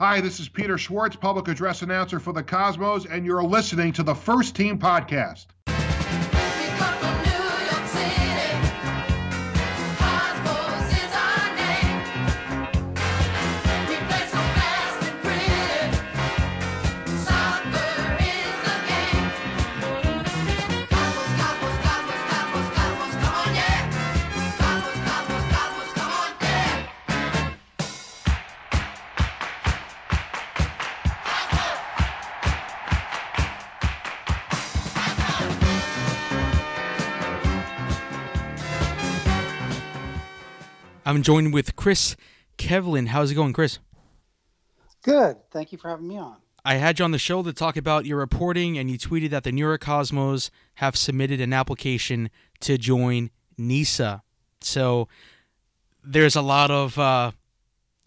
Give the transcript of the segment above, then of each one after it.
Hi, this is Peter Schwartz, public address announcer for the Cosmos, and you're listening to the First Team Podcast. I'm joined with Chris Kivlehan. How's it going, Chris? Good. Thank you for having me on. I had you on the show to talk about your reporting, and you tweeted that the New York Cosmos have submitted an application to join NISA. So there's a lot of uh,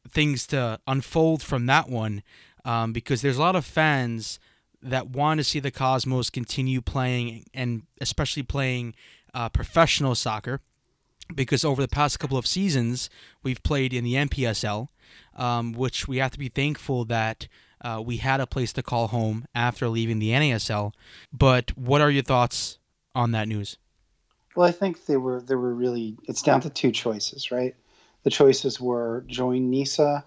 things to unfold from that one um, because there's a lot of fans that want to see the Cosmos continue playing and especially playing uh, professional soccer because over the past couple of seasons we've played in the NPSL, um, which we have to be thankful that uh, we had a place to call home after leaving the NASL. But what are your thoughts on that news? Well, I think they were there were really it's down to two choices, right? The choices were join NISA,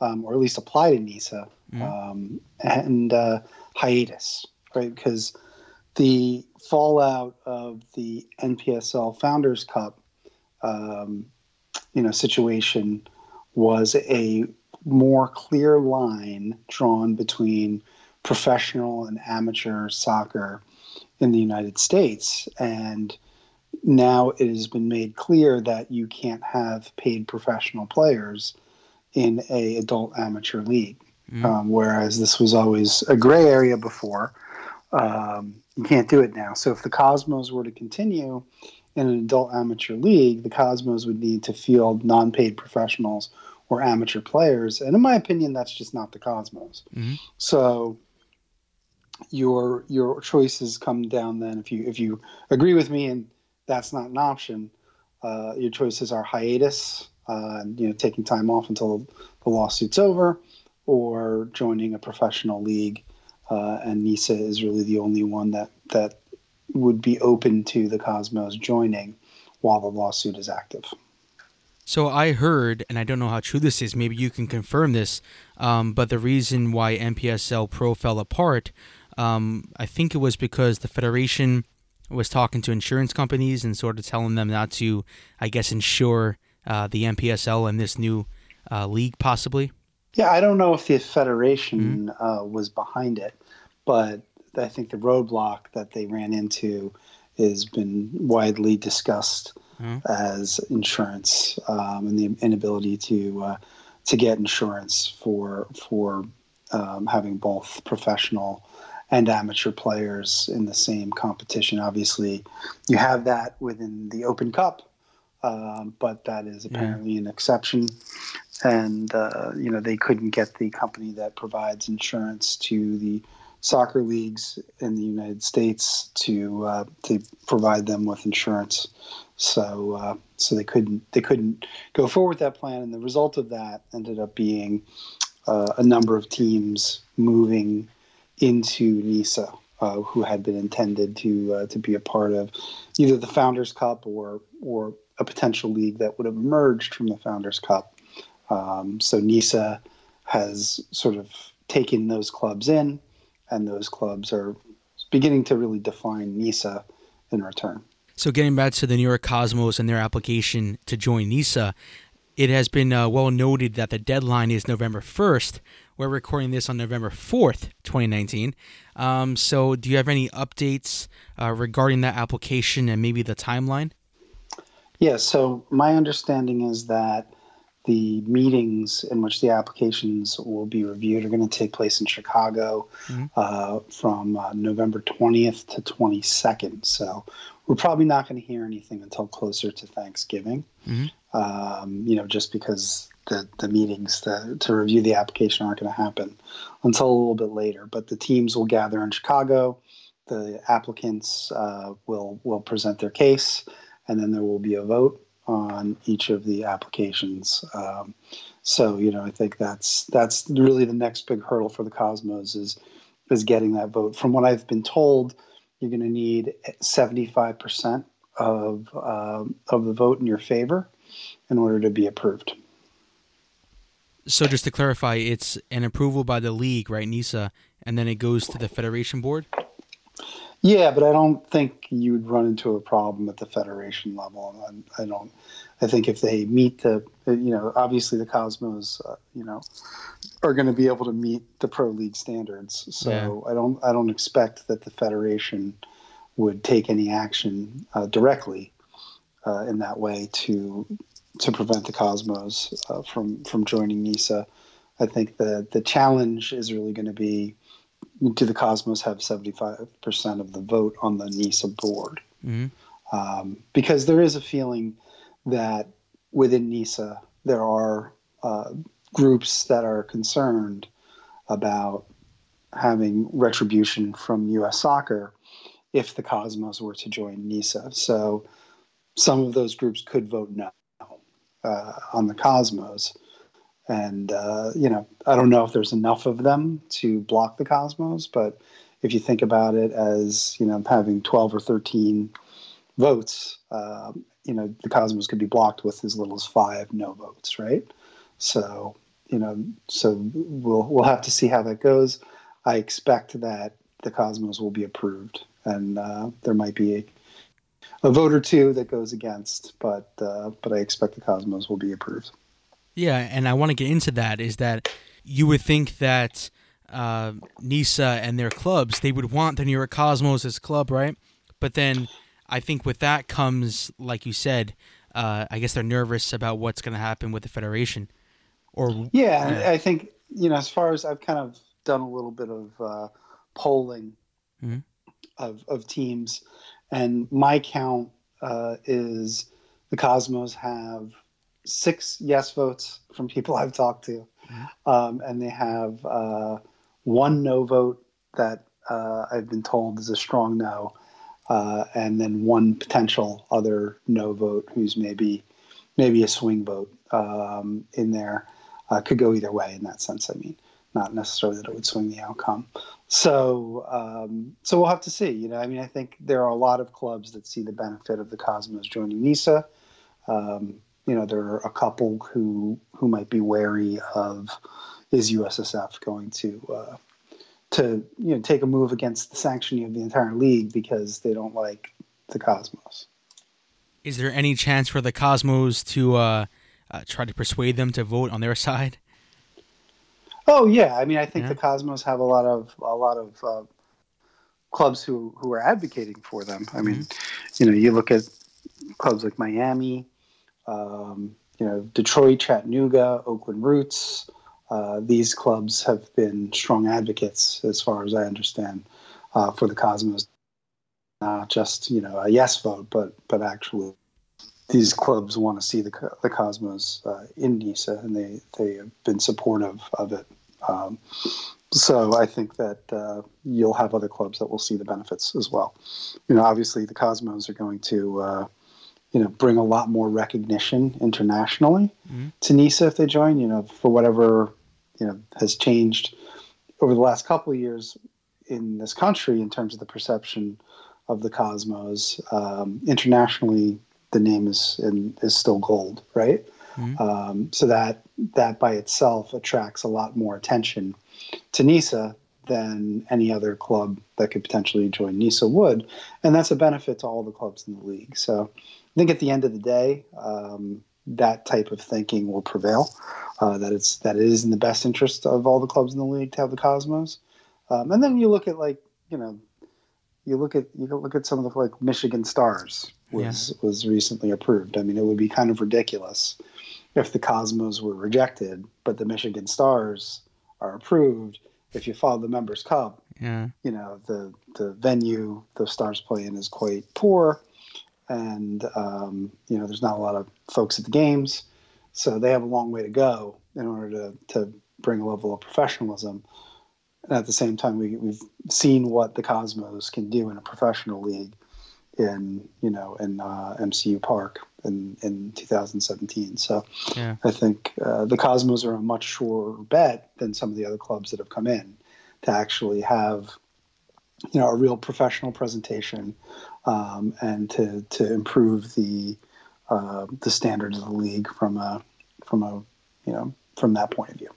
um, or at least apply to NISA, mm-hmm. um, and uh, hiatus, right? Because the fallout of the NPSL Founders Cup um, you know situation was a more clear line drawn between professional and amateur soccer in the United States. And now it has been made clear that you can't have paid professional players in a adult amateur league. Mm. um, whereas this was always a gray area before. Um, you can't do it now. So if the cosmos were to continue in an adult amateur league, the Cosmos would need to field non paid professionals or amateur players. And in my opinion, that's just not the Cosmos. Mm-hmm. So your your choices come down then if you if you agree with me and that's not an option uh, your choices are hiatus uh, you know taking time off until the lawsuit's over or joining a professional league uh, and nisa is really the only one that that would be open to the Cosmos joining while the lawsuit is active. So I heard, and I don't know how true this is. Maybe you can confirm this. Um, but the reason why NPSL Pro fell apart, um, I think it was because the federation was talking to insurance companies and sort of telling them not to, I guess, insure uh, the NPSL and this new uh, league, possibly. Yeah, I don't know if the federation mm-hmm. uh, was behind it, but I think the roadblock that they ran into has been widely discussed mm-hmm. as insurance um, and the inability to uh, to get insurance for for um, having both professional and amateur players in the same competition. Obviously, you have that within the Open Cup, um, but that is apparently yeah. an exception. And uh, you know they couldn't get the company that provides insurance to the soccer leagues in the United States to uh, to provide them with insurance. So uh, so they couldn't they couldn't go forward with that plan, and the result of that ended up being uh, a number of teams moving into NISA. Uh, who had been intended to uh, to be a part of either the Founders Cup or or a potential league that would have emerged from the Founders Cup. Um, so NISA has sort of taken those clubs in, and those clubs are beginning to really define NISA in return. So, getting back to the New York Cosmos and their application to join NISA, it has been uh, well noted that the deadline is November 1st. We're recording this on November 4th, 2019. Um, so, do you have any updates uh, regarding that application and maybe the timeline? Yeah, so my understanding is that the meetings in which the applications will be reviewed are going to take place in Chicago mm-hmm. uh, from uh, November 20th to 22nd. So we're probably not going to hear anything until closer to Thanksgiving. Mm-hmm. Um, you know, just because the the meetings to, to review the application aren't going to happen until a little bit later. But the teams will gather in Chicago. The applicants uh, will will present their case, and then there will be a vote on each of the applications. Um, so you know, I think that's that's really the next big hurdle for the Cosmos is is getting that vote. From what I've been told, you're going to need 75 percent of um, of the vote in your favor in order to be approved. So just to clarify, it's an approval by the league, right, NISA, and then it goes to the federation board. Yeah, but I don't think you'd run into a problem at the federation level. I, I don't. I think if they meet the, you know, obviously the Cosmos, uh, you know, are going to be able to meet the pro league standards. So yeah. I don't. I don't expect that the federation would take any action uh, directly uh, in that way to to prevent the Cosmos uh, from from joining NISA. I think the the challenge is really going to be do the Cosmos have 75% of the vote on the NISA board? Mm-hmm. Um, because there is a feeling that within NISA there are uh, groups that are concerned about having retribution from U.S. soccer if the Cosmos were to join NISA. So some of those groups could vote no uh, on the Cosmos. And, uh, you know, I don't know if there's enough of them to block the Cosmos, but if you think about it as, you know, having 12 or 13 votes, uh, you know, the Cosmos could be blocked with as little as five no votes, right? So, you know, so we'll, we'll have to see how that goes. I expect that the Cosmos will be approved, and uh, there might be a, a vote or two that goes against, but uh, but I expect the Cosmos will be approved. Yeah, and I want to get into that. Is that you would think that uh, NISA and their clubs they would want the New York Cosmos as club, right? But then I think with that comes, like you said, uh, I guess they're nervous about what's going to happen with the federation. Or yeah, I think you know, as far as I've kind of done a little bit of uh, polling mm-hmm. of of teams, and my count uh, is the Cosmos have six yes votes from people I've talked to, mm-hmm. um, and they have uh, one no vote that uh, I've been told is a strong no, uh, and then one potential other no vote who's maybe maybe a swing vote um, in there. Uh, could go either way in that sense. I mean, not necessarily that it would swing the outcome. So, um, so we'll have to see. You know, I mean, I think there are a lot of clubs that see the benefit of the Cosmos joining NISA. Um, you know, there are a couple who who might be wary of is USSF going to uh, to you know take a move against the sanctioning of the entire league because they don't like the Cosmos. Is there any chance for the Cosmos to uh, uh, try to persuade them to vote on their side? Oh yeah, I mean, I think yeah. the Cosmos have a lot of a lot of uh, clubs who who are advocating for them. I mean, mm-hmm. you know, you look at clubs like Miami, um, you know, Detroit, Chattanooga, Oakland Roots. Uh, these clubs have been strong advocates, as far as I understand, uh, for the Cosmos. Not just you know a yes vote, but but actually, these clubs want to see the the Cosmos uh, in NISA, and they they have been supportive of it. Um, so I think that uh, you'll have other clubs that will see the benefits as well. You know, obviously the Cosmos are going to uh, you know, bring a lot more recognition internationally mm-hmm. to NISA if they join. You know, for whatever you know has changed over the last couple of years in this country in terms of the perception of the Cosmos um, internationally. The name is in, is still gold, right? Mm-hmm. Um, so that that by itself attracts a lot more attention to NISA than any other club that could potentially join NISA would, and that's a benefit to all the clubs in the league. So I think at the end of the day, um, that type of thinking will prevail. Uh, that it's that it is in the best interest of all the clubs in the league to have the Cosmos. Um, and then you look at like you know, you look at you look at some of the like Michigan Stars was yeah. was recently approved. I mean, it would be kind of ridiculous if the Cosmos were rejected, but the Michigan Stars are approved. If you follow the Members Cup, yeah. you know the the venue the Stars play in is quite poor and um, you know there's not a lot of folks at the games, so they have a long way to go in order to to bring a level of professionalism. And at the same time, we, we've seen what the Cosmos can do in a professional league in you know in uh, MCU Park in in 2017. So Yeah. I think uh, the Cosmos are a much surer bet than some of the other clubs that have come in to actually have you know a real professional presentation um, and to to improve the uh, the standards of the league from a from a you know from that point of view.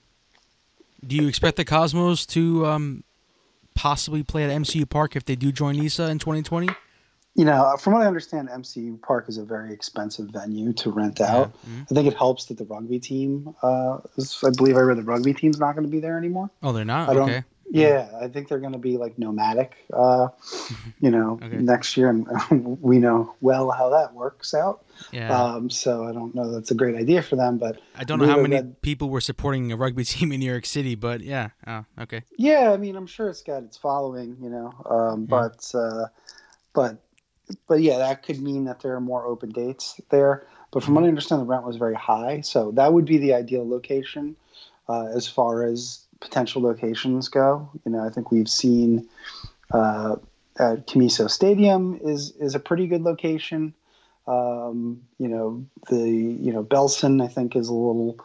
Do you expect the Cosmos to um, possibly play at MCU Park if they do join NISA in 2020? You know, from what I understand, MCU Park is a very expensive venue to rent out. Mhm. I think it helps that the rugby team, uh, is, I believe I read the rugby team's not going to be there anymore. Oh, they're not. I don't- okay. Yeah, I think they're going to be like nomadic, uh, you know, Okay. next year, and we know well how that works out. Yeah. Um, so I don't know that's a great idea for them, but I don't know how many read- people were supporting a rugby team in New York City, but yeah. Oh, okay. yeah, I mean, I'm sure it's got its following, you know, um, Yeah. but uh, but but yeah, that could mean that there are more open dates there. But from what I understand, the rent was very high, so that would be the ideal location uh, as far as potential locations go. You know, I think we've seen uh, at Commisso Stadium is is a pretty good location. Um, you know, the you know Belson I think is a little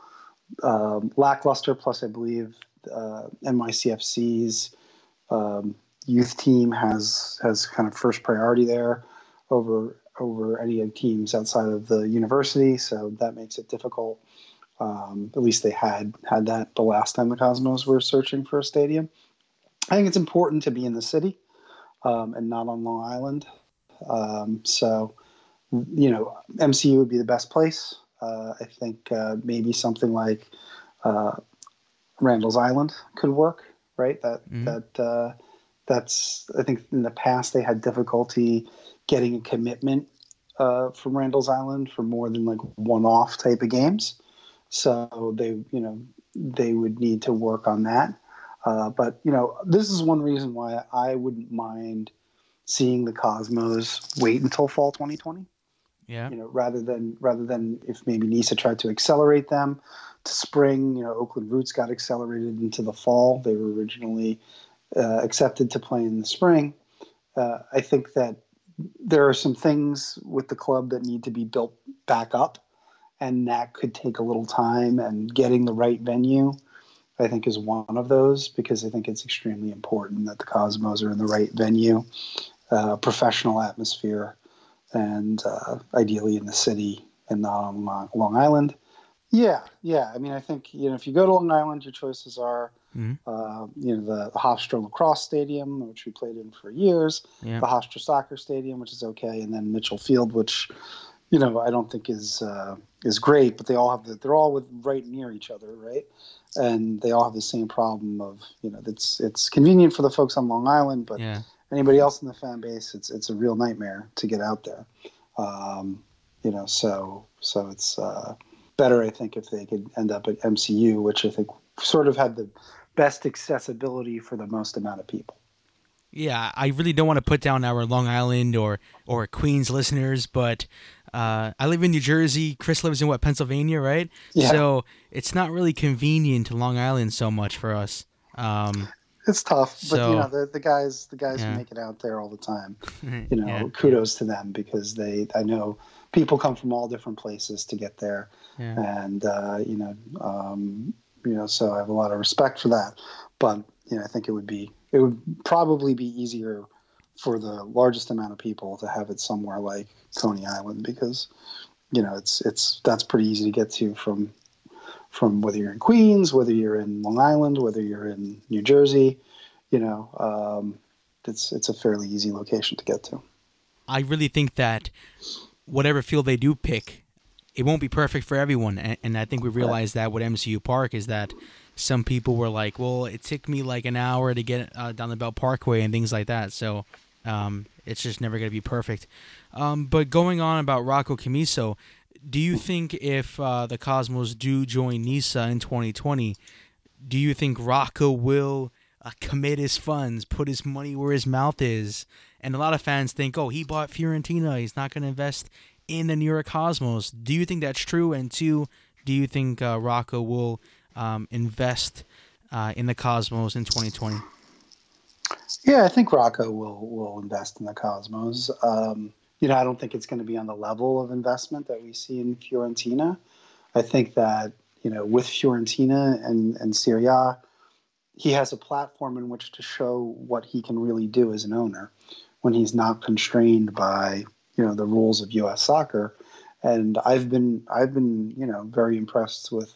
um, lackluster. Plus, I believe uh, NYCFC's um, youth team has has kind of first priority there over over any of teams outside of the university. So that makes it difficult. Um, at least they had had that the last time the Cosmos were searching for a stadium. I think it's important to be in the city um, and not on Long Island. Um, so, you know, MCU would be the best place. Uh, I think uh, maybe something like uh, Randall's Island could work, right? That Mhm. that uh, that's I think in the past they had difficulty getting a commitment uh, from Randall's Island for more than like one-off type of games. So they, you know, they would need to work on that. Uh, but you know, this is one reason why I wouldn't mind seeing the Cosmos wait until fall 2020 Yeah. you know, rather than rather than if maybe NISA tried to accelerate them to spring. You know, Oakland Roots got accelerated into the fall. They were originally uh, accepted to play in the spring. Uh, I think that there are some things with the club that need to be built back up, and that could take a little time. And getting the right venue, I think, is one of those because I think it's extremely important that the Cosmos are in the right venue, uh, professional atmosphere and uh, ideally in the city and not on Long- Island. Yeah, yeah. I mean, I think you know if you go to Long Island, your choices are Mhm. uh, you know the, the Hofstra Lacrosse Stadium, which we played in for years, Yeah. the Hofstra Soccer Stadium, which is okay, and then Mitchell Field, which you know I don't think is uh, is great, but they all have the, they're all with right near each other, right? And they all have the same problem of you know it's it's convenient for the folks on Long Island, but Yeah. anybody else in the fan base, it's it's a real nightmare to get out there. Um, you know, so so it's uh, better, I think, if they could end up at MCU, which I think sort of had the best accessibility for the most amount of people. Yeah, I really don't want to put down our Long Island or or Queens listeners, but uh, I live in New Jersey. Chris lives in what Pennsylvania, right? Yeah. So it's not really convenient to Long Island so much for us. Um, It's tough, but So- you know the, the guys the guys Yeah. who make it out there all the time. You know, yeah, kudos to them because they I know people come from all different places to get there. yeah. and uh, you know, um, you know, so I have a lot of respect for that. But you know, I think it would be it would probably be easier for the largest amount of people to have it somewhere like Coney Island because you know it's it's that's pretty easy to get to from from whether you're in Queens, whether you're in Long Island, whether you're in New Jersey. You know, um, it's it's a fairly easy location to get to. I really think that whatever field they do pick, it won't be perfect for everyone. And, and I think we realized that with MCU Park is that some people were like, well, it took me like an hour to get uh, down the Belt Parkway and things like that. So um, it's just never going to be perfect. Um, but going on about Rocco Commisso, do you think if uh, the Cosmos do join NISA in 2020, do you think Rocco will uh, commit his funds, put his money where his mouth is? And a lot of fans think, oh, he bought Fiorentina. He's not going to invest in the New York Cosmos. Do you think that's true? And two, do you think uh, Rocco will um, invest uh, in the Cosmos in 2020? Yeah, I think Rocco will will invest in the Cosmos. Um, you know, I don't think it's going to be on the level of investment that we see in Fiorentina. I think that you know, with Fiorentina and and Serie A, he has a platform in which to show what he can really do as an owner when he's not constrained by you know the rules of U.S. soccer. And I've been I've been you know very impressed with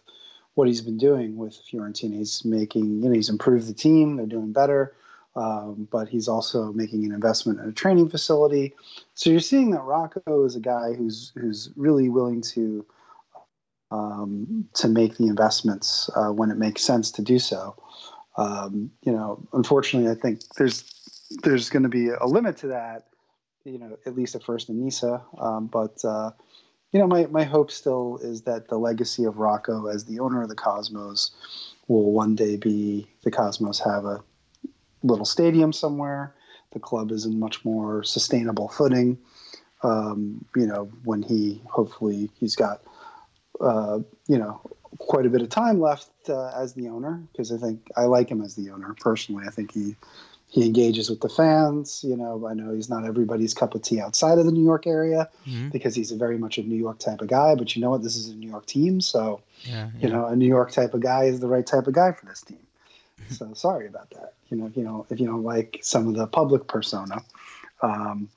what he's been doing with Fiorentina. He's making you know he's improved the team. They're doing better. Um, but he's also making an investment in a training facility. So you're seeing that Rocco is a guy who's who's really willing to um, to make the investments uh, when it makes sense to do so. Um, you know, unfortunately, I think there's there's going to be a limit to that. You know, at least at first in Nisa, um, but uh, you know, my my hope still is that the legacy of Rocco as the owner of the Cosmos will one day be the Cosmos have a little stadium somewhere. The club is in much more sustainable footing. Um, you know, when he hopefully he's got uh, you know quite a bit of time left uh, as the owner because I think I like him as the owner personally. I think he he engages with the fans. You know, I know he's not everybody's cup of tea outside of the New York area mm-hmm. because he's a very much a New York type of guy. But you know what? This is a New York team, so yeah, yeah. you know a New York type of guy is the right type of guy for this team. So sorry about that. You know, you know if you don't like some of the public persona, um,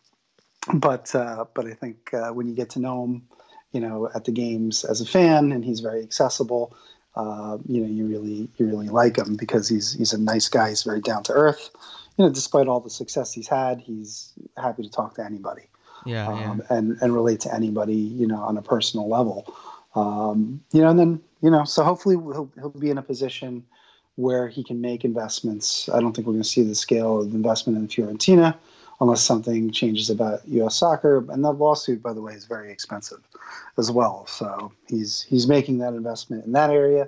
but uh, but I think uh, when you get to know him you know, at the games as a fan, and he's very accessible. Uh, you know, you really you really like him because he's he's a nice guy. He's very down to earth. You know, despite all the success he's had, he's happy to talk to anybody. Yeah, um, yeah. and and relate to anybody. You know, on a personal level. Um, you know, and then you know, so hopefully he'll he'll be in a position where he can make investments. I don't think we're going to see the scale of investment in Fiorentina unless something changes about U.S. soccer. And that lawsuit, by the way, is very expensive as well. So he's he's making that investment in that area.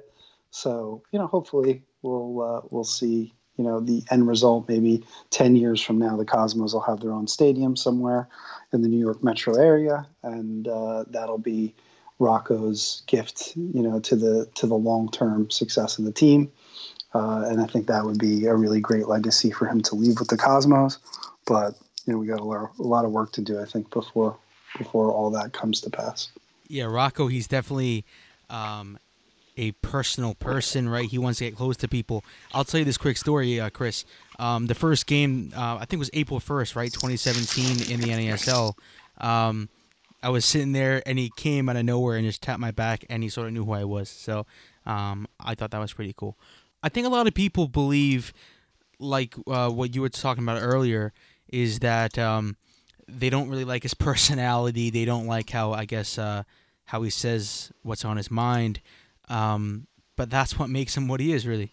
So you know, hopefully we'll uh, we'll see you know the end result. Maybe ten years from now, the Cosmos will have their own stadium somewhere in the New York metro area, and uh, that'll be Rocco's gift, you know, to the to the long term success of the team. Uh, and I think that would be a really great legacy for him to leave with the Cosmos but you know we got a lot, of work to do. I think before before all that comes to pass. Yeah, Rocco, he's definitely um, a personal person, right? He wants to get close to people. I'll tell you this quick story, uh, Chris. Um, the first game, uh, I think it was April 1st, right? 2017 in the NASL. Um, I was sitting there and he came out of nowhere and just tapped my back and he sort of knew who I was. So um, I thought that was pretty cool. I think a lot of people believe, like uh, what you were talking about earlier, is that um, they don't really like his personality. They don't like how I guess uh, how he says what's on his mind. Um, but that's what makes him what he is, really.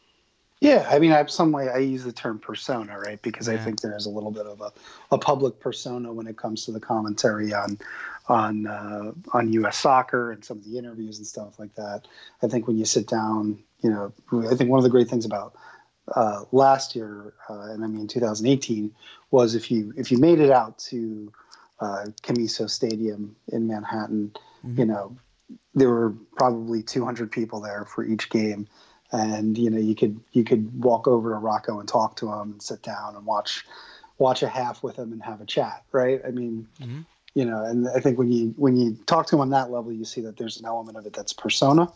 Yeah, I mean, I have some way I use the term persona, right? Because yeah. I think there is a little bit of a, a public persona when it comes to the commentary on on uh, on U.S. soccer and some of the interviews and stuff like that. I think when you sit down, you know, I think one of the great things about uh, last year, uh, and I mean 2018, was if you if you made it out to uh, Commisso Stadium in Manhattan, mm-hmm. you know there were probably 200 people there for each game, and you know you could you could walk over to Rocco and talk to him and sit down and watch watch a half with him and have a chat, right? I mean. Mm-hmm. You know, and I think when you when you talk to him on that level, you see that there's an element of it that's persona,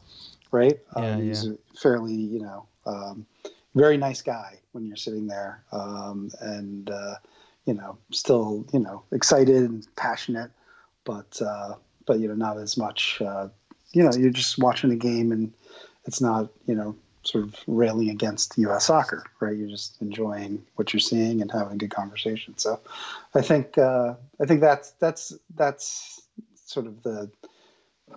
right? Yeah, um, yeah. He's fairly, you know, um, very nice guy when you're sitting there, um, and uh, you know, still you know excited and passionate, but uh, but you know not as much. Uh, you know, you're just watching the game, and it's not you know sort of railing against U.S. soccer, right? You're just enjoying what you're seeing and having a good conversation. So, I think uh, I think that's that's that's sort of the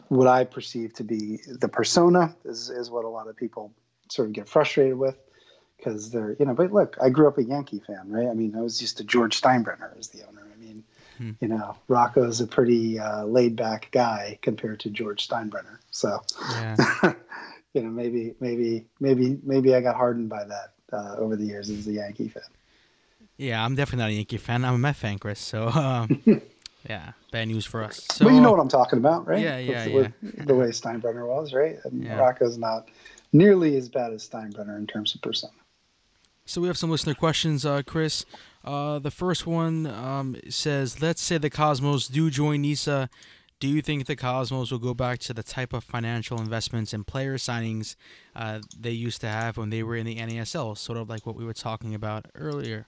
what I perceive to be the persona is is what a lot of people sort of get frustrated with because they're you know. But look, I grew up a Yankee fan, right? I mean, I was used to George Steinbrenner as the owner. I mean, hmm. you know, Rocco's a pretty uh, laid back guy compared to George Steinbrenner. So, yeah. you know, maybe maybe maybe maybe I got hardened by that uh, over the years as a Yankee fan. Yeah, I'm definitely not a Yankee fan. I'm a Met fan, Chris. So. Um... Yeah, bad news for us. So, well, you know what I'm talking about, right? Yeah, yeah, yeah. The way Steinbrenner was, right? And yeah. Rocco's not nearly as bad as Steinbrenner in terms of persona. So we have some listener questions, uh, Chris. Uh, the first one um, says, "Let's say the Cosmos do join NISA. Do you think the Cosmos will go back to the type of financial investments and player signings uh, they used to have when they were in the NASL, sort of like what we were talking about earlier?"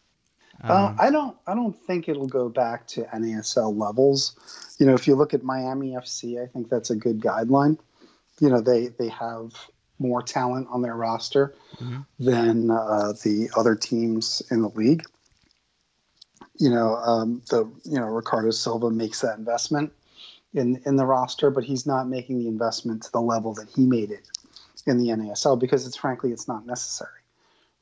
Um, uh, I don't. I don't think it'll go back to NASL levels. You know, if you look at Miami FC, I think that's a good guideline. You know, they they have more talent on their roster mm-hmm. than uh, the other teams in the league. You know, um, the you know Ricardo Silva makes that investment in in the roster, but he's not making the investment to the level that he made it in the NASL because it's frankly it's not necessary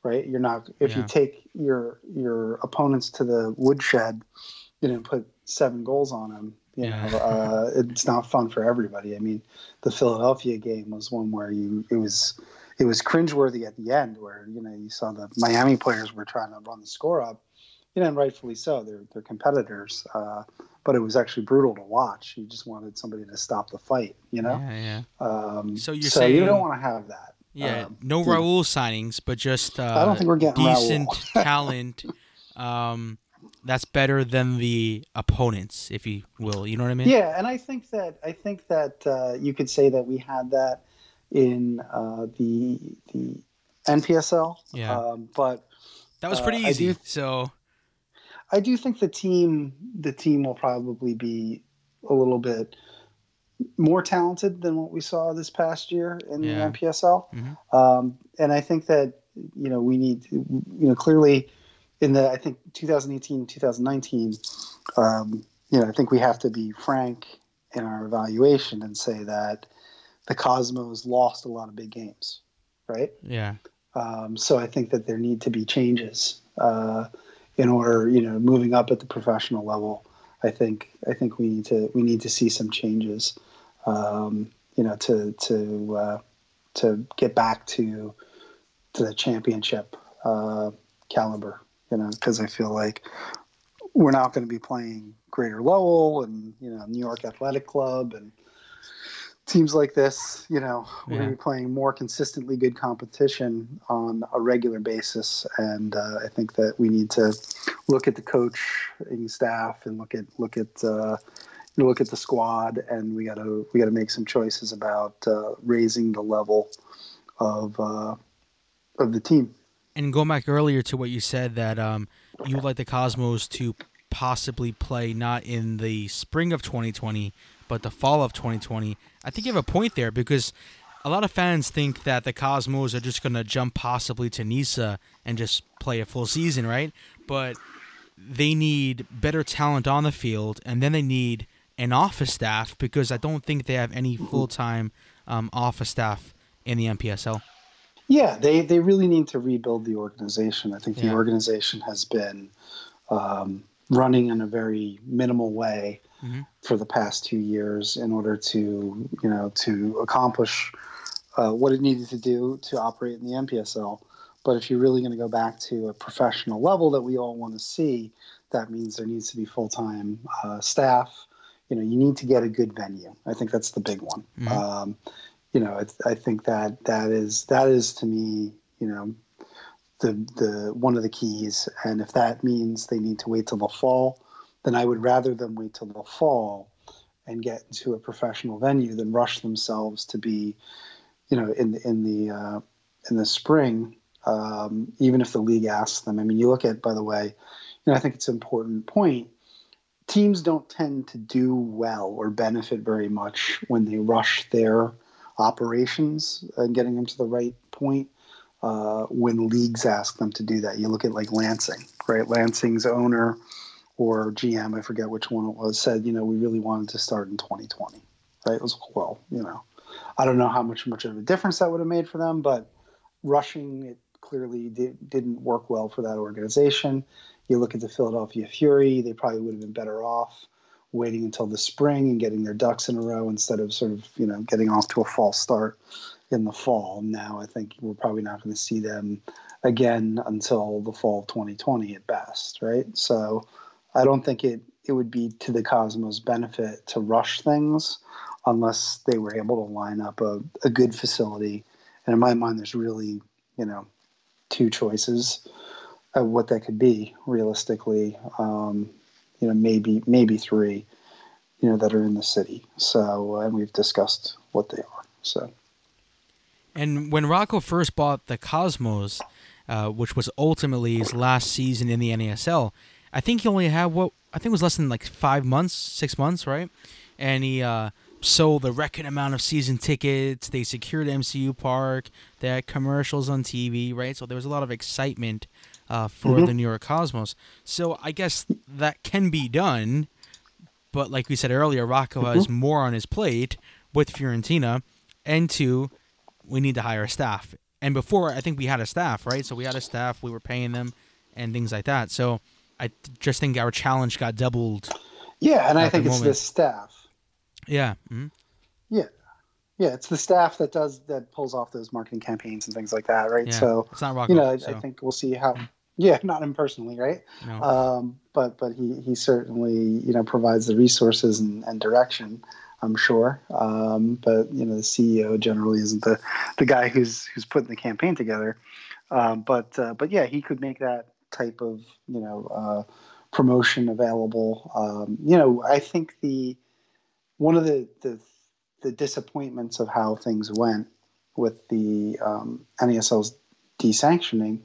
right? You're not if yeah. you take your your opponents to the woodshed, you know, put seven goals on them. You yeah. know, uh, it's not fun for everybody. I mean, the Philadelphia game was one where you it was it was cringeworthy at the end, where you know you saw the Miami players were trying to run the score up, you know, and rightfully so. They're they're competitors, uh, but it was actually brutal to watch. You just wanted somebody to stop the fight, you know. Yeah, yeah. Um, so you're so saying you don't want to have that. Yeah, um, no Raul signings, but just uh, I don't think we're getting decent talent. Um, that's better than the opponents, if you will. You know what I mean? Yeah, and I think that I think that uh, you could say that we had that in uh, the the NPSL. Yeah, um, but that was pretty uh, easy. I do, so I do think the team the team will probably be a little bit more talented than what we saw this past year in yeah. the NPSL. Mm-hmm. Um, and I think that you know we need to, you know clearly in the I think 2018 2019 um, you know I think we have to be frank in our evaluation and say that the Cosmos lost a lot of big games, right? Yeah. Um, so I think that there need to be changes uh, in order, you know, moving up at the professional level. I think I think we need to we need to see some changes, um, you know, to to uh, to get back to to the championship uh, caliber, you know, because I feel like we're not going to be playing Greater Lowell and you know New York Athletic Club and teams like this, you know, we're going to be playing more consistently good competition on a regular basis, and uh, I think that we need to look at the coaching staff and look at look at uh, look at the squad, and we got to we got to make some choices about uh, raising the level of uh, of the team. And going back earlier to what you said that um, you would like the Cosmos to possibly play not in the spring of 2020 but the fall of 2020. I think you have a point there because a lot of fans think that the Cosmos are just going to jump possibly to Nisa and just play a full season, right? But they need better talent on the field, and then they need an office staff because I don't think they have any full time um, office staff in the NPSL. Yeah, they, they really need to rebuild the organization. I think the yeah. organization has been um, running in a very minimal way mm-hmm. for the past two years in order to you know to accomplish uh, what it needed to do to operate in the NPSL. But if you're really going to go back to a professional level that we all want to see, that means there needs to be full time uh, staff. You know, you need to get a good venue. I think that's the big one. Mm-hmm. Um, you know, I think that that is that is to me, you know, the the one of the keys. And if that means they need to wait till the fall, then I would rather them wait till the fall and get into a professional venue than rush themselves to be, you know, in in the uh, in the spring. Um, even if the league asks them. I mean, you look at, by the way, you know, I think it's an important point. Teams don't tend to do well or benefit very much when they rush their operations and getting them to the right point. Uh, when leagues ask them to do that, you look at like Lansing, right? Lansing's owner or GM, I forget which one it was, said, you know, we really wanted to start in 2020. Right? It was well, you know, I don't know how much much of a difference that would have made for them, but rushing it clearly did, didn't work well for that organization. You look at the Philadelphia Fury; they probably would have been better off waiting until the spring and getting their ducks in a row instead of sort of you know getting off to a false start in the fall. Now I think we're probably not going to see them again until the fall of 2020 at best, right? So I don't think it it would be to the Cosmos' benefit to rush things unless they were able to line up a, a good facility. And in my mind, there's really, you know, two choices. of what that could be realistically. Um, you know, maybe maybe three, you know, that are in the city. So, and we've discussed what they are. So, And when Rocco first bought the Cosmos, uh, which was ultimately his last season in the NASL, I think he only had what I think it was less than like five months, six months, right? And he uh, sold a record amount of season tickets. They secured MCU Park. They had commercials on TV, right? So there was a lot of excitement uh, for Mhm. the New York Cosmos. So I guess that can be done, but like we said earlier, Rocco has more on his plate with Fiorentina, and two, we need to hire a staff. And before, I think we had a staff, right? So we had a staff, we were paying them, and things like that. So I just think our challenge got doubled. yeah, and I think it's the staff. Yeah. mhm. Yeah, yeah, it's the staff that does that pulls off those marketing campaigns and things like that, right? Yeah. So, It's not Rocco. you know, I, so, I think we'll see how. Yeah, not him personally, right? no. um, but but he, he certainly you know provides the resources and, and direction. I'm sure, um, but you know the CEO generally isn't the, the guy who's who's putting the campaign together. Um, but uh, but yeah, he could make that type of you know uh, promotion available. Um, you know, I think the one of the, the the disappointments of how things went with the um, NASL's desanctioning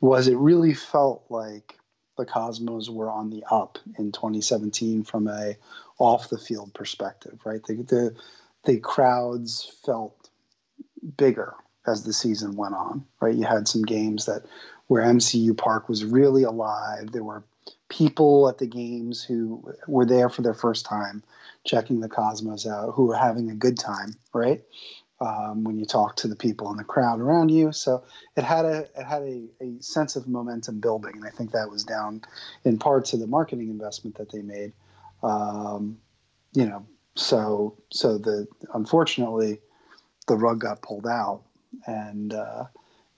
was it really felt like the Cosmos were on the up in 2017 from a off the field perspective, right? The, the the crowds felt bigger as the season went on, right? You had some games that where MCU Park was really alive. There were people at the games who were there for their first time, checking the Cosmos out, who were having a good time, right? Um, when you talk to the people in the crowd around you, so it had a it had a, a sense of momentum building, and I think that was down in part to the marketing investment that they made. Um, you know, so so the unfortunately the rug got pulled out, and uh,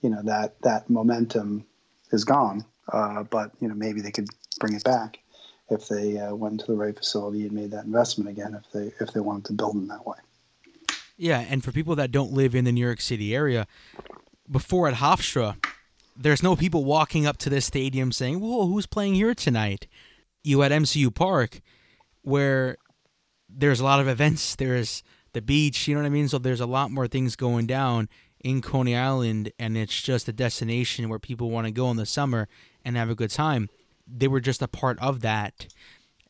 you know that that momentum is gone. Uh, but you know maybe they could bring it back if they uh, went to the right facility and made that investment again. If they if they wanted to build in that way. Yeah, and for people that don't live in the New York City area, before at Hofstra, there's no people walking up to this stadium saying, "Whoa, who's playing here tonight?" You at MCU Park, where there's a lot of events. There's the beach, you know what I mean. So there's a lot more things going down in Coney Island, and it's just a destination where people want to go in the summer and have a good time. They were just a part of that,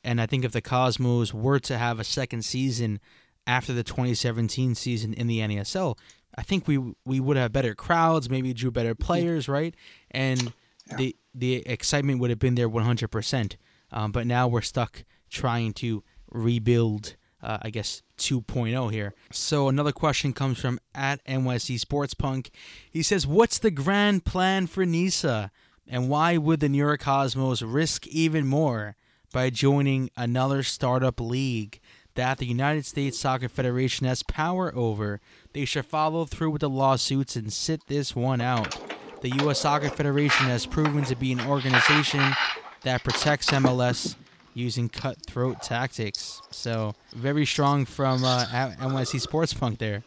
and I think if the Cosmos were to have a second season after the 2017 season in the NASL, I think we we would have better crowds, maybe drew better players, right? And Yeah. the the excitement would have been there 100%. Um, but now we're stuck trying to rebuild, uh, I guess 2.0 here. So another question comes from at NYC Sports Punk. He says, "What's the grand plan for Nisa, and why would the New York Cosmos risk even more by joining another startup league?" that the United States Soccer Federation has power over. They should follow through with the lawsuits and sit this one out. The U.S. Soccer Federation has proven to be an organization that protects MLS using cutthroat tactics. So, very strong from uh, NYC Sports Punk there.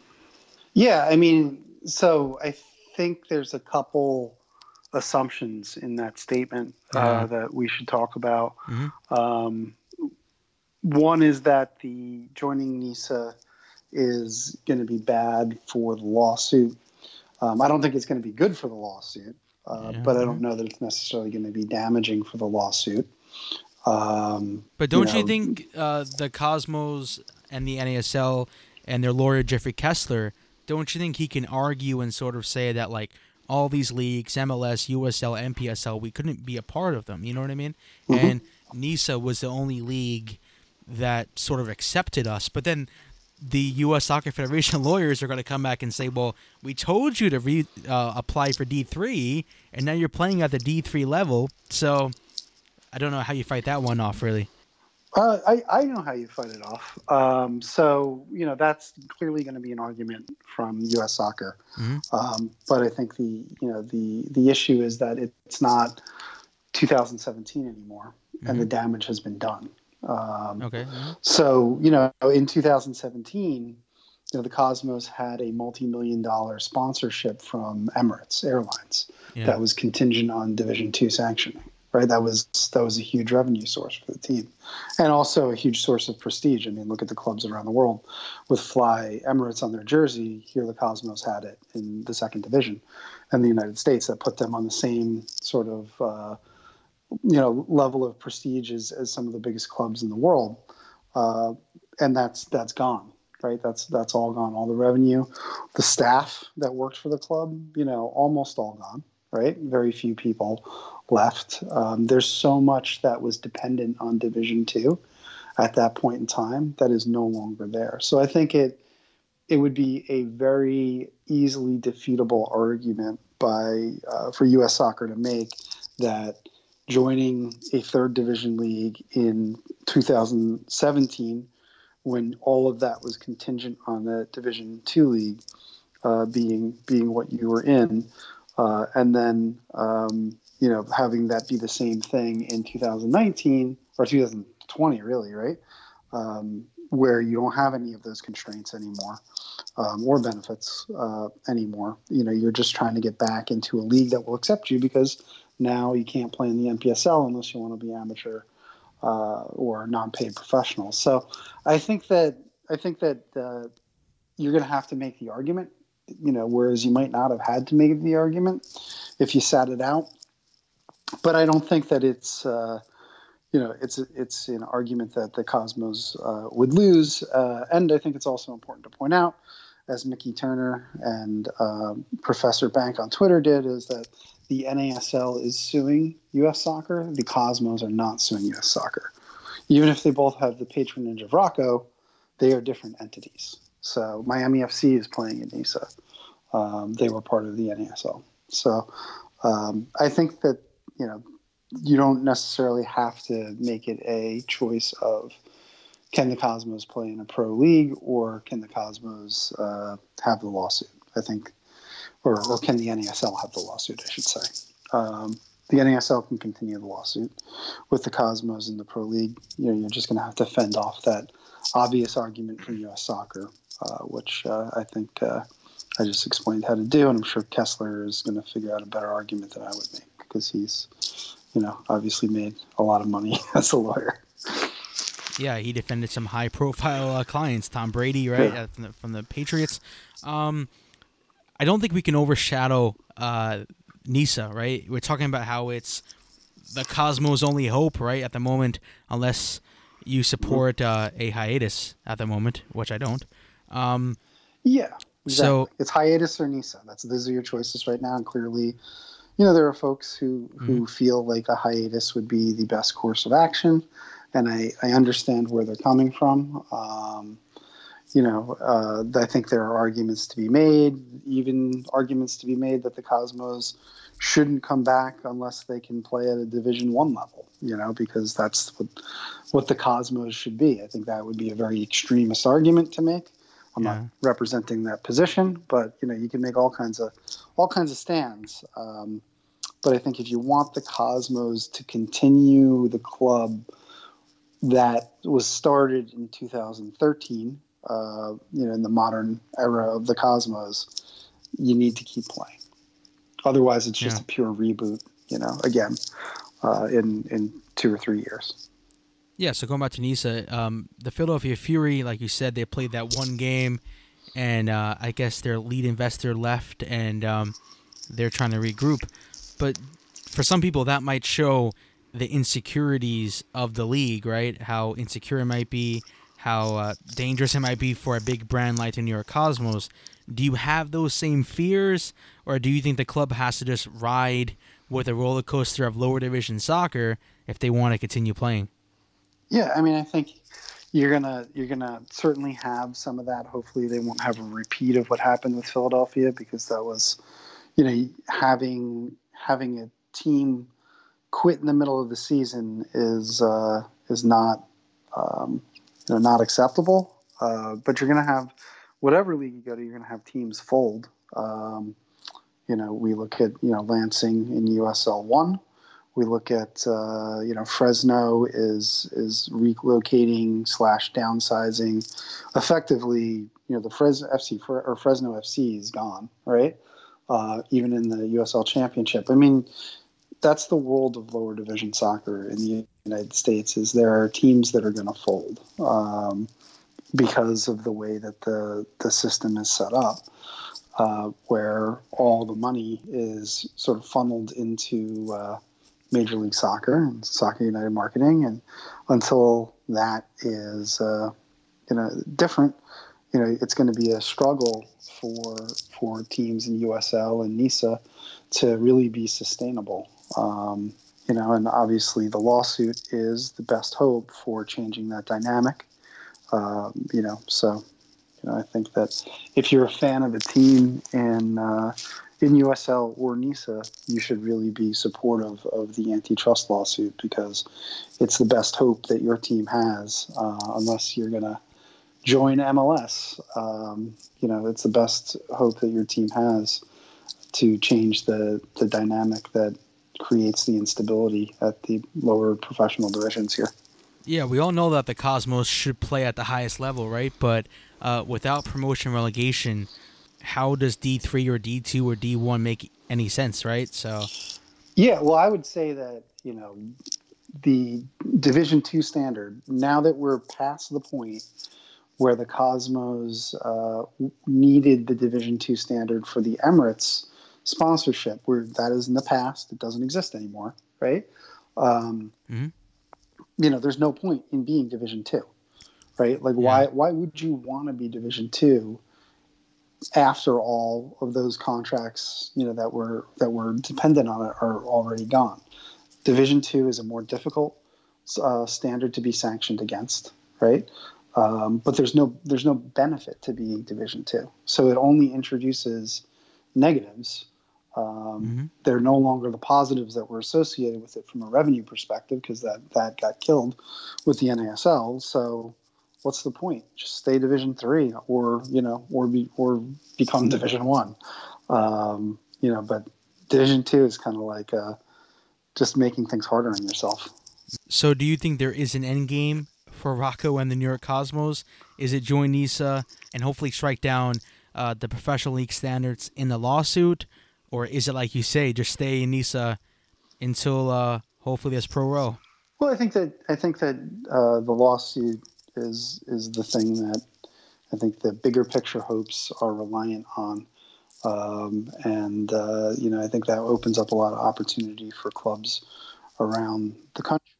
Yeah, I mean, so I think there's a couple assumptions in that statement uh, Uh-huh. that we should talk about. Mhm. Um, one is that the joining NISA is going to be bad for the lawsuit. Um, I don't think it's going to be good for the lawsuit, uh, Yeah. but I don't know that it's necessarily going to be damaging for the lawsuit. Um, But don't you, know, think uh, the Cosmos and the NASL and their lawyer Jeffrey Kessler, don't you think he can argue and sort of say that like all these leagues, MLS, USL, NPSL, we couldn't be a part of them. You know what I mean? Mhm. And NISA was the only league that sort of accepted us. But then the U.S. Soccer Federation lawyers are going to come back and say, "Well, we told you to re- uh, apply for D three, and now you're playing at the D three level." So I don't know how you fight that one off, really. Uh, I, I know how you fight it off. Um, so, you know, that's clearly going to be an argument from U.S. soccer. Mhm. Um, but I think the, you know, the, the issue is that it's not 2017 anymore and the damage has been done. Um, Okay. mhm. so, you know, in 2017, you know, the Cosmos had a multi-million dollar sponsorship from Emirates Airlines Yeah. that was contingent on Division Two sanctioning. Right, that was that was a huge revenue source for the team, and also a huge source of prestige. I mean, look at the clubs around the world with Fly Emirates on their jersey. Here, the Cosmos had it in the second division, and the United States that put them on the same sort of uh, you know level of prestige as, as some of the biggest clubs in the world, uh, and that's that's gone. Right, that's that's all gone. All the revenue, the staff that worked for the club, you know, almost all gone. Right, very few people left. Um, there's so much that was dependent on Division Two at that point in time that is no longer there. So I think it it would be a very easily defeatable argument by uh, for U.S. Soccer to make that joining a third division league in 2017 when all of that was contingent on the division two league uh, being being what you were in uh, and then um, you know having that be the same thing in 2019 or 2020 really right? Um, where you don't have any of those constraints anymore um, or benefits uh, anymore. You know you're just trying to get back into a league that will accept you because now you can't play in the NPSL unless you want to be amateur uh, or non-paid professional. So I think that I think that uh, you're going to have to make the argument you know whereas you might not have had to make the argument if you sat it out but I don't think that it's uh, you know it's it's an argument that the Cosmos uh, would lose, uh, and I think it's also important to point out, as Mickey Turner and um, Professor Bank on Twitter did, is that the NASL is suing U.S. Soccer. The Cosmos are not suing U.S. Soccer, even if they both have the patronage of Rocco. They are different entities. So Miami FC is playing in NISA. Um, they were part of the NASL. So um, I think that you know you don't necessarily have to make it a choice of can the Cosmos play in a pro league or can the Cosmos uh, have the lawsuit? I think, or, or can the NASL have the lawsuit? I should say. Um, the NASL can continue the lawsuit with the Cosmos in the pro league. You know, you're just going to have to fend off that obvious argument from U.S. Soccer, uh, which uh, I think uh, I just explained how to do, and I'm sure Kessler is going to figure out a better argument than I would make because he's, you know, obviously made a lot of money as a lawyer. Yeah, he defended some high-profile uh, clients, Tom Brady, right, Yeah. uh, from, the, from the Patriots. Um, I don't think we can overshadow uh, Nisa, right? We're talking about how it's the Cosmos' only hope, right, at the moment, unless you support uh, a hiatus at the moment, which I don't. Um, Yeah. Exactly. So- it's hiatus or Nisa. That's those are your choices right now. And clearly, you know, there are folks who who feel like a hiatus would be the best course of action, and I I understand where they're coming from. Um, you know, uh, I think there are arguments to be made, even arguments to be made that the Cosmos shouldn't come back unless they can play at a Division One level. You know, because that's what what the Cosmos should be. I think that would be a very extremist argument to make. I'm Yeah. not representing that position, but you know, you can make all kinds of all kinds of stands. Um, but I think if you want the Cosmos to continue the club that was started in 2013, uh, you know, in the modern era of the Cosmos, you need to keep playing. Otherwise, it's just Yeah. a pure reboot. You know, again, uh, in in two or three years. Yeah, so going back to Nisa, um, the Philadelphia Fury, like you said, they played that one game, and uh, I guess their lead investor left, and um, they're trying to regroup. But for some people, that might show the insecurities of the league, right? How insecure it might be, how uh, dangerous it might be for a big brand like the New York Cosmos. Do you have those same fears, or do you think the club has to just ride with a roller coaster of lower division soccer if they want to continue playing? Yeah, I mean, I think you're gonna you're gonna certainly have some of that. Hopefully, they won't have a repeat of what happened with Philadelphia because that was, you know, having having a team quit in the middle of the season is uh, is not um, you know not acceptable. Uh, but you're gonna have whatever league you go to, you're gonna have teams fold. Um, you know, we look at you know Lansing in USL one We look at uh, you know Fresno is is relocating slash downsizing. Effectively, you know the Fresno FC or Fresno FC is gone, right? Uh, even in the USL Championship. I mean, that's the world of lower division soccer in the United States. Is there are teams that are going to fold um, because of the way that the the system is set up, uh, where all the money is sort of funneled into uh, Major League Soccer and Soccer United marketing, and until that is uh, you know different, you know it's going to be a struggle for for teams in USL and NISA to really be sustainable. Um, you know, and obviously the lawsuit is the best hope for changing that dynamic. Um, you know, so you know, I think that if you're a fan of a team in uh, in USL or NISA, you should really be supportive of the antitrust lawsuit because it's the best hope that your team has, uh, unless you're going to join MLS. Um, you know, it's the best hope that your team has to change the, the dynamic that creates the instability at the lower professional divisions here. Yeah, we all know that the Cosmos should play at the highest level, right? But uh, without promotion relegation, how does D three or D two or D one make any sense, right? So, yeah, well, I would say that you know the Division two standard. Now that we're past the point where the Cosmos uh, needed the Division two standard for the Emirates sponsorship, where that is in the past, it doesn't exist anymore, right? Um, mm-hmm. You know, there's no point in being Division two, right? Like, yeah. why why would you want to be Division two after all of those contracts, you know, that were that were dependent on it are already gone? Division two is a more difficult uh, standard to be sanctioned against, right? Um, but there's no there's no benefit to being Division two, so it only introduces negatives um, mm-hmm. They're no longer the positives that were associated with it from a revenue perspective because that that got killed with the NASL. So what's the point? Just stay Division three, or you know, or be or become Division one. Um, you know, but Division two is kind of like uh, just making things harder on yourself. So, do you think there is an end game for Rocco and the New York Cosmos? Is it join NISA and hopefully strike down uh, the professional league standards in the lawsuit? or is it like you say, just stay in NISA until uh, hopefully there's pro/rel? Well, I think that I think that uh, the lawsuit is is the thing that I think the bigger picture hopes are reliant on, um, and uh, you know I think that opens up a lot of opportunity for clubs around the country,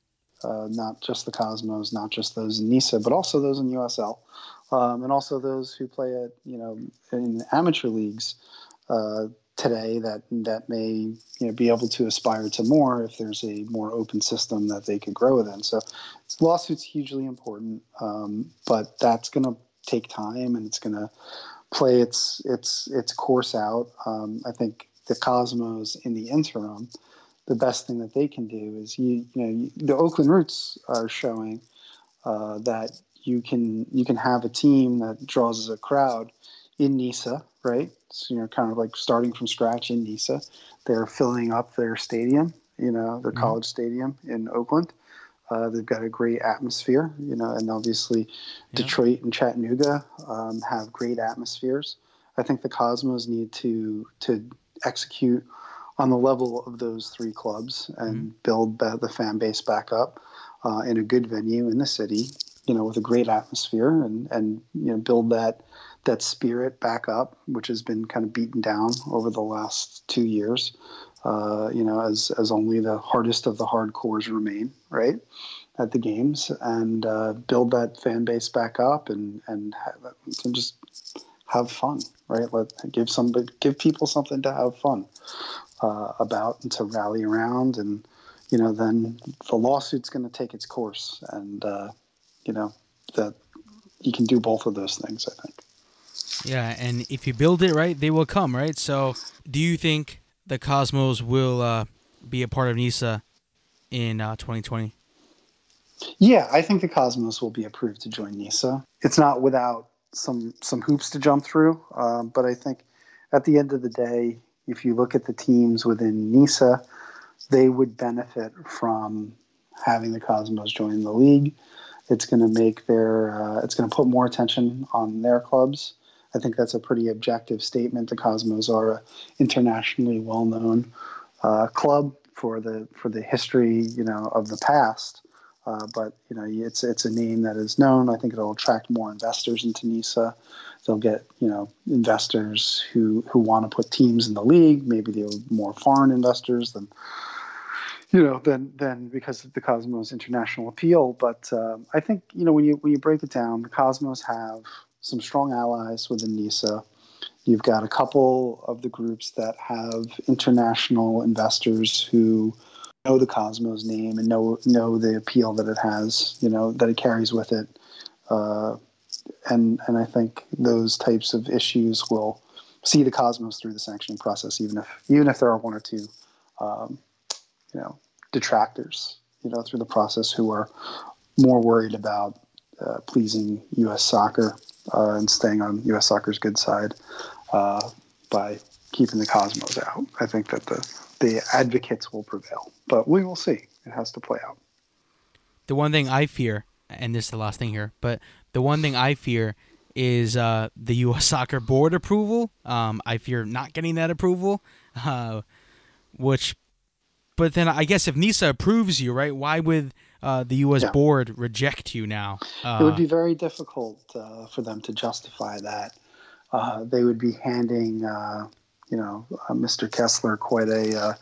uh, not just the Cosmos, not just those in NISA, but also those in USL, um, and also those who play at you know in amateur leagues. Uh, today that that may you know be able to aspire to more if there's a more open system that they could grow within. So lawsuits hugely important, um, but that's going to take time and it's going to play its its its course out. Um, I think the Cosmos in the interim, the best thing that they can do is you you know the Oakland Roots are showing uh, that you can you can have a team that draws a crowd in NISA, right? So, you know, kind of like starting from scratch in NISA. They're filling up their stadium, you know, their mm-hmm. college stadium in Oakland. Uh, they've got a great atmosphere, you know, and obviously yeah. Detroit and Chattanooga um, have great atmospheres. I think the Cosmos need to to execute on the level of those three clubs and mm-hmm. build the, the, fan base back up uh, in a good venue in the city, you know, with a great atmosphere and and you know build that that spirit back up, which has been kind of beaten down over the last two years. Uh, you know, as as only the hardest of the hardcores remain, right, at the games, and uh, build that fan base back up, and and, have, and just have fun, right? Let give somebody give people something to have fun uh, about and to rally around, and you know, then the lawsuit's going to take its course, and uh, you know that you can do both of those things. I think. Yeah, and if you build it right, they will come, right? So, do you think the Cosmos will uh, be a part of NISA in uh, 2020? Yeah, I think the Cosmos will be approved to join NISA. It's not without some some hoops to jump through, um, but I think at the end of the day, if you look at the teams within NISA, they would benefit from having the Cosmos join the league. It's going to make their uh, it's going to put more attention on their clubs. I think that's a pretty objective statement. The Cosmos are an internationally well-known uh, club for the for the history, you know, of the past. Uh, but you know, it's it's a name that is known. I think it'll attract more investors into NISA. They'll get you know investors who who want to put teams in the league. Maybe they're more foreign investors than you know than than because of the Cosmos international appeal. But um, I think you know when you when you break it down, the Cosmos have some strong allies within NISA. You've got a couple of the groups that have international investors who know the Cosmos name and know know the appeal that it has, you know, that it carries with it. Uh, and and I think those types of issues will see the Cosmos through the sanctioning process, even if even if there are one or two, um, you know, detractors, you know, through the process who are more worried about uh, pleasing U.S. soccer uh, and staying on U.S. soccer's good side uh, by keeping the Cosmos out. I think that the the advocates will prevail, but we will see. It has to play out. The one thing I fear, and this is the last thing here, but the one thing I fear is uh, the U.S. Soccer Board approval. Um, I fear not getting that approval, uh, which, but then I guess if NISA approves you, right? Why would uh, the U.S. Yeah. Board reject you now? it would be very difficult uh, for them to justify that. Uh, they would be handing, uh, you know, uh, Mr. Kessler quite a uh,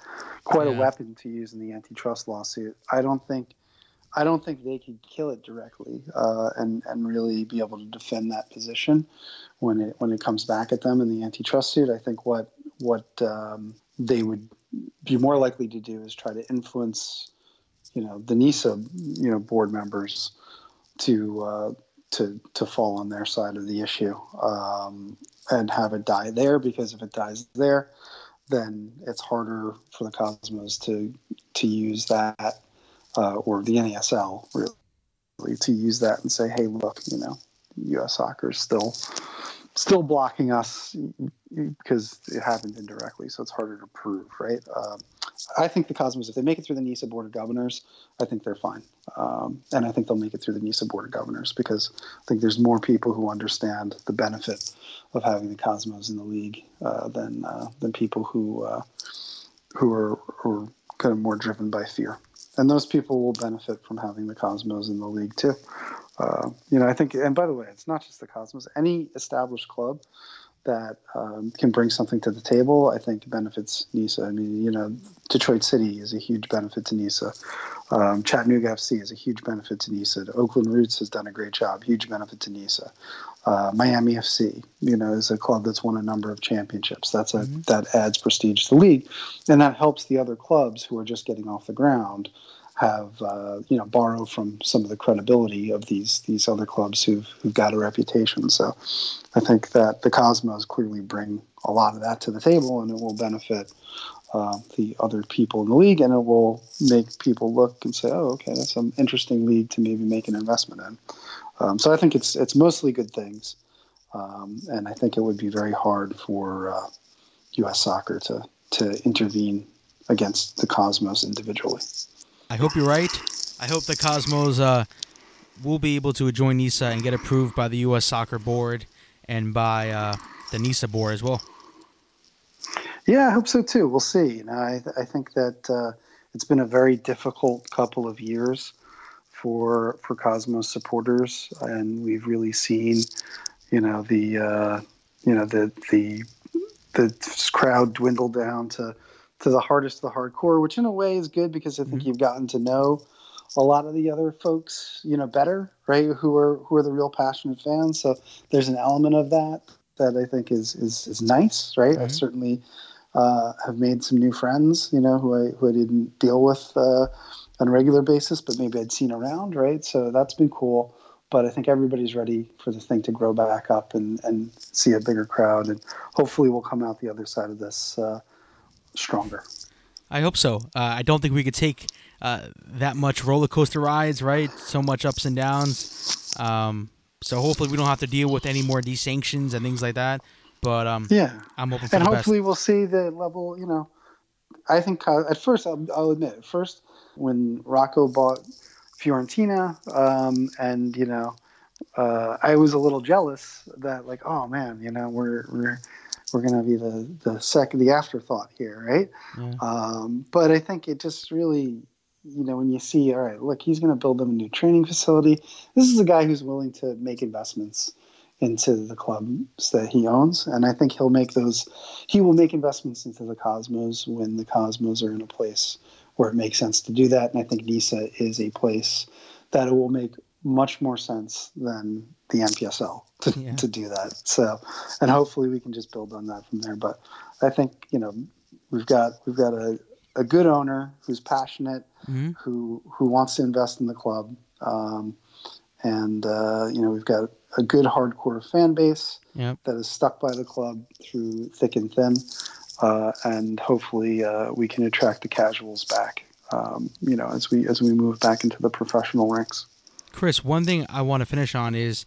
quite a weapon to use in the antitrust lawsuit. I don't think, I don't think they could kill it directly uh, and and really be able to defend that position when it when it comes back at them in the antitrust suit. I think what what um, they would be more likely to do is try to influence, you know, the NISA, you know, board members to uh, to to fall on their side of the issue um, and have it die there because if it dies there, then it's harder for the Cosmos to to use that uh, or the NASL really to use that and say, hey, look, you know, U.S. soccer is still still blocking us because it happened indirectly, so it's harder to prove, right? Um, I think the Cosmos, if they make it through the NISA Board of Governors, I think they're fine. Um, and I think they'll make it through the NISA Board of Governors because I think there's more people who understand the benefit of having the Cosmos in the league uh, than uh, than people who uh, who are, who are kind of more driven by fear. And those people will benefit from having the Cosmos in the league too. Uh, you know, I think, and by the way, it's not just the Cosmos. Any established club that um, can bring something to the table, I think benefits NISA. I mean, you know, Detroit City is a huge benefit to NISA. Um, Chattanooga FC is a huge benefit to NISA. Oakland Roots has done a great job, huge benefit to NISA. Uh, Miami FC, you know, is a club that's won a number of championships. That's a Mhm. that adds prestige to the league, and that helps the other clubs who are just getting off the ground have uh, you know borrow from some of the credibility of these these other clubs who've who've got a reputation. So I think that the Cosmos clearly bring a lot of that to the table, and it will benefit uh, the other people in the league, and it will make people look and say, "Oh, okay, that's an interesting league to maybe make an investment in." Um, so I think it's it's mostly good things, um, and I think it would be very hard for uh, U.S. soccer to to intervene against the Cosmos individually. I hope you're right. I hope the Cosmos uh, will be able to join NISA and get approved by the U.S. Soccer Board and by uh, the NISA board as well. Yeah, I hope so too. We'll see. You know, I, I think that uh, it's been a very difficult couple of years for for Cosmos supporters, and we've really seen, you know, the uh, you know the the the crowd dwindle down to to the hardest of the hardcore, which in a way is good because I think Mhm. you've gotten to know a lot of the other folks, you know, better, right? Who are who are the real passionate fans. So there's an element of that that I think is is is nice, right? I've Mhm. certainly uh, have made some new friends, you know, who I who I didn't deal with uh, on a regular basis, but maybe I'd seen around, right? So that's been cool. But I think everybody's ready for the thing to grow back up and, and see a bigger crowd, and hopefully we'll come out the other side of this uh, stronger. I hope so. Uh, I don't think we could take uh, that much roller coaster rides, right? So much ups and downs. Um, so hopefully we don't have to deal with any more desanctions and things like that. But um, Yeah, I'm hoping for and the best. hopefully we'll see the level, you know, I think uh, at first I'll, I'll admit at first when Rocco bought Fiorentina, um, and you know, uh, I was a little jealous that like, oh man, you know, we're we're we're gonna be the the second the afterthought here, right? Yeah. Um, but I think it just really, you know, when you see, all right, look, he's gonna build them a new training facility. This is a guy who's willing to make investments into the clubs that he owns, and I think he'll make those. He will make investments into the Cosmos when the Cosmos are in a place where it makes sense to do that. And I think Nisa is a place that it will make much more sense than the NPSL to, Yeah. to do that. So, and hopefully we can just build on that from there. But I think you know we've got we've got a, a good owner who's passionate, Mhm. who who wants to invest in the club, um, and uh, you know we've got a good hardcore fan base Yep. that is stuck by the club through thick and thin, uh, and hopefully uh, we can attract the casuals back. Um, you know, as we as we move back into the professional ranks. Chris, one thing I want to finish on is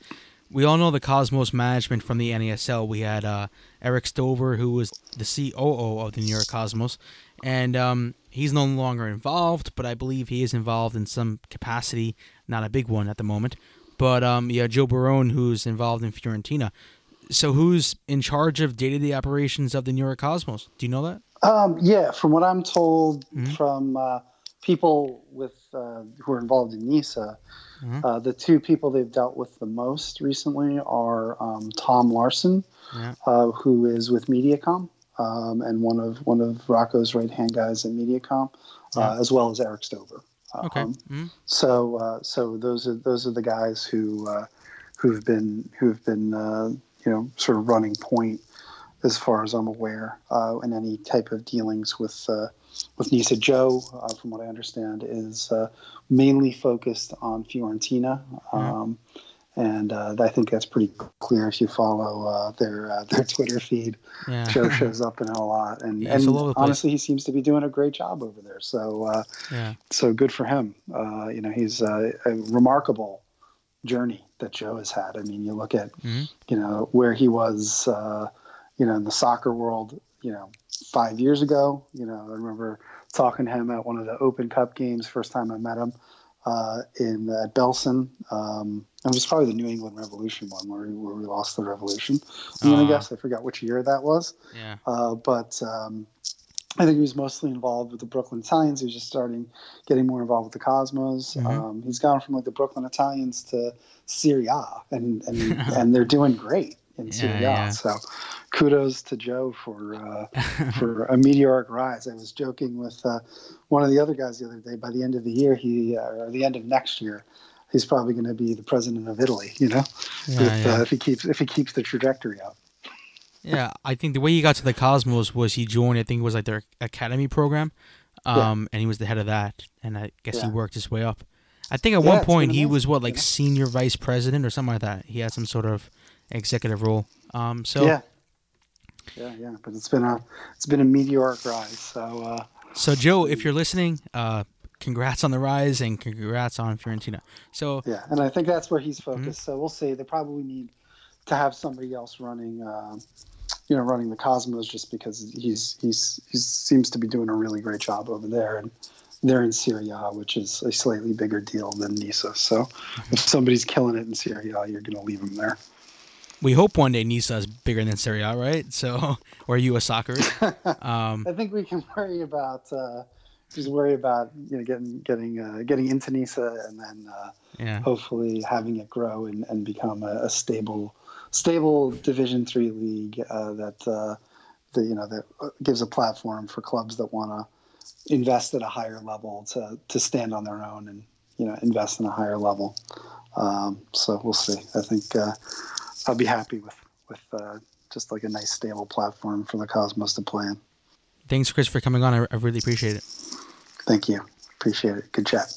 we all know the Cosmos management from the NASL. We had uh, Erik Stover, who was the COO of the New York Cosmos, and um, he's no longer involved, but I believe he is involved in some capacity, not a big one at the moment. But um, yeah, Joe Barone, who's involved in Fiorentina. So who's in charge of day-to-day operations of the New York Cosmos? Do you know that? Um, yeah, from what I'm told Mhm. from uh, people with uh, who are involved in NISA, Mhm. uh, the two people they've dealt with the most recently are um, Tom Larsen, Yeah. uh, who is with MediaCom um, and one of one of Rocco's right hand guys at MediaCom, uh, as well as Erik Stover. Okay. Um, Mhm. so uh, so those are those are the guys who uh, who've been who've been uh, you know sort of running point as far as I'm aware uh, in any type of dealings with uh, with Nisa Joe, uh, from what I understand, is uh, mainly focused on Fiorentina. Um, And uh, I think that's pretty clear if you follow uh, their uh, their Twitter feed. Yeah. Joe shows up in a lot, and, Yeah, and all over the place. honestly, he seems to be doing a great job over there. So uh, yeah. so good for him. Uh, you know, he's uh, a remarkable journey that Joe has had. I mean, you look at Mhm. you know where he was, uh, you know, in the soccer world, you know, five years ago. You know, I remember talking to him at one of the Open Cup games. First time I met him uh, in at Belson. Um, it was probably the New England Revolution one where we, where we lost the Revolution. I'm gonna Ah. guess I forgot which year that was. Yeah. Uh, but um, I think he was mostly involved with the Brooklyn Italians. He was just starting getting more involved with the Cosmos. Mhm. Um, he's gone from like the Brooklyn Italians to Serie A, and and, and they're doing great in Yeah, Serie yeah. So kudos to Joe for uh, for a meteoric rise. I was joking with uh, one of the other guys the other day. By the end of the year, he uh, or the end of next year, he's probably going to be the president of Italy. You know, Yeah, if. Uh, if he keeps if he keeps the trajectory up. Yeah, I think the way he got to the Cosmos was he joined. I think it was like their academy program, um, and he was the head of that. And I guess he worked his way up. I think at one point he was what like senior vice president or something like that. He had some sort of executive role. Um, so yeah, yeah, yeah. But it's been a it's been a meteoric rise. So uh, so Joe, if you're listening, uh, congrats on the rise and congrats on Fiorentina. So yeah, and I think that's where he's Mm-hmm. focused. So we'll see. They probably need to have somebody else running, uh, you know, running the Cosmos, just because he's he's he seems to be doing a really great job over there, and they're in Serie A, which is a slightly bigger deal than Nisa. So Mm-hmm. if somebody's killing it in Serie A, you're going to leave them there. We hope one day Nisa is bigger than Serie A, right? So or U.S. Soccer. Um, I think we can worry about. Uh, just worry about you know getting getting uh, getting into Nisa and then uh, yeah. hopefully having it grow and, and become a, a stable stable Division three league uh, that uh, the you know that gives a platform for clubs that want to invest at a higher level to to stand on their own and you know invest in a higher level. Um, so we'll see. I think uh, I'll be happy with with uh, just like a nice stable platform for the Cosmos to play in. Thanks, Chris, for coming on. I, I really appreciate it. Thank you. Appreciate it. Good chat.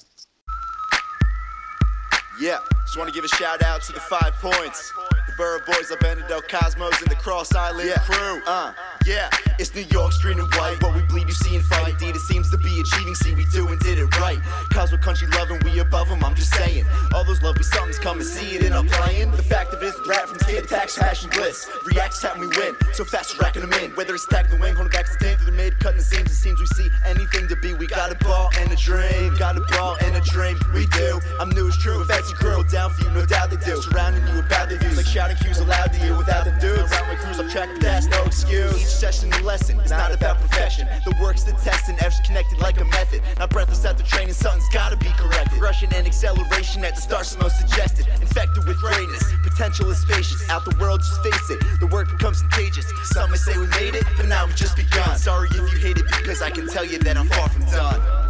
Yeah, just want to give a shout out to the five points. The Borough Boys, Benedict Cosmos, and the Cross Island crew. Uh, yeah, it's New York, street and white. What we bleed, you see and fight. Indeed, it seems to be achieving. See, we do and did it right. Cosmo country loving, we above them, I'm just saying. All those lovely something's coming, see it and I'm playing. The fact of it is, the rap from kid attacks, passion, bliss. Reacts, tap, and we win. So fast, we're racking them in. Whether it's tagging the wing, holding back the team through the mid, cutting the seams, it seems we see anything to be. We got a ball and a dream, got a ball and a dream. We do. I'm new, it's true. Fancy crew down for you, no doubt they do. Surrounding you with bad reviews, like shouting cues aloud to you without the dudes. Around my crews, I'm track, that's no excuse. Each session lesson, it's not about perfection. The work's the test and F's connected like a method. Not breathless after training, something's gotta be corrected. Rushing and acceleration at the start's most suggested. Infected with greatness, potential is spacious. Out the world, just face it. The work becomes contagious. Some may say we made it, but now we've just begun. Sorry if you hate it because I can tell you that I'm far from done.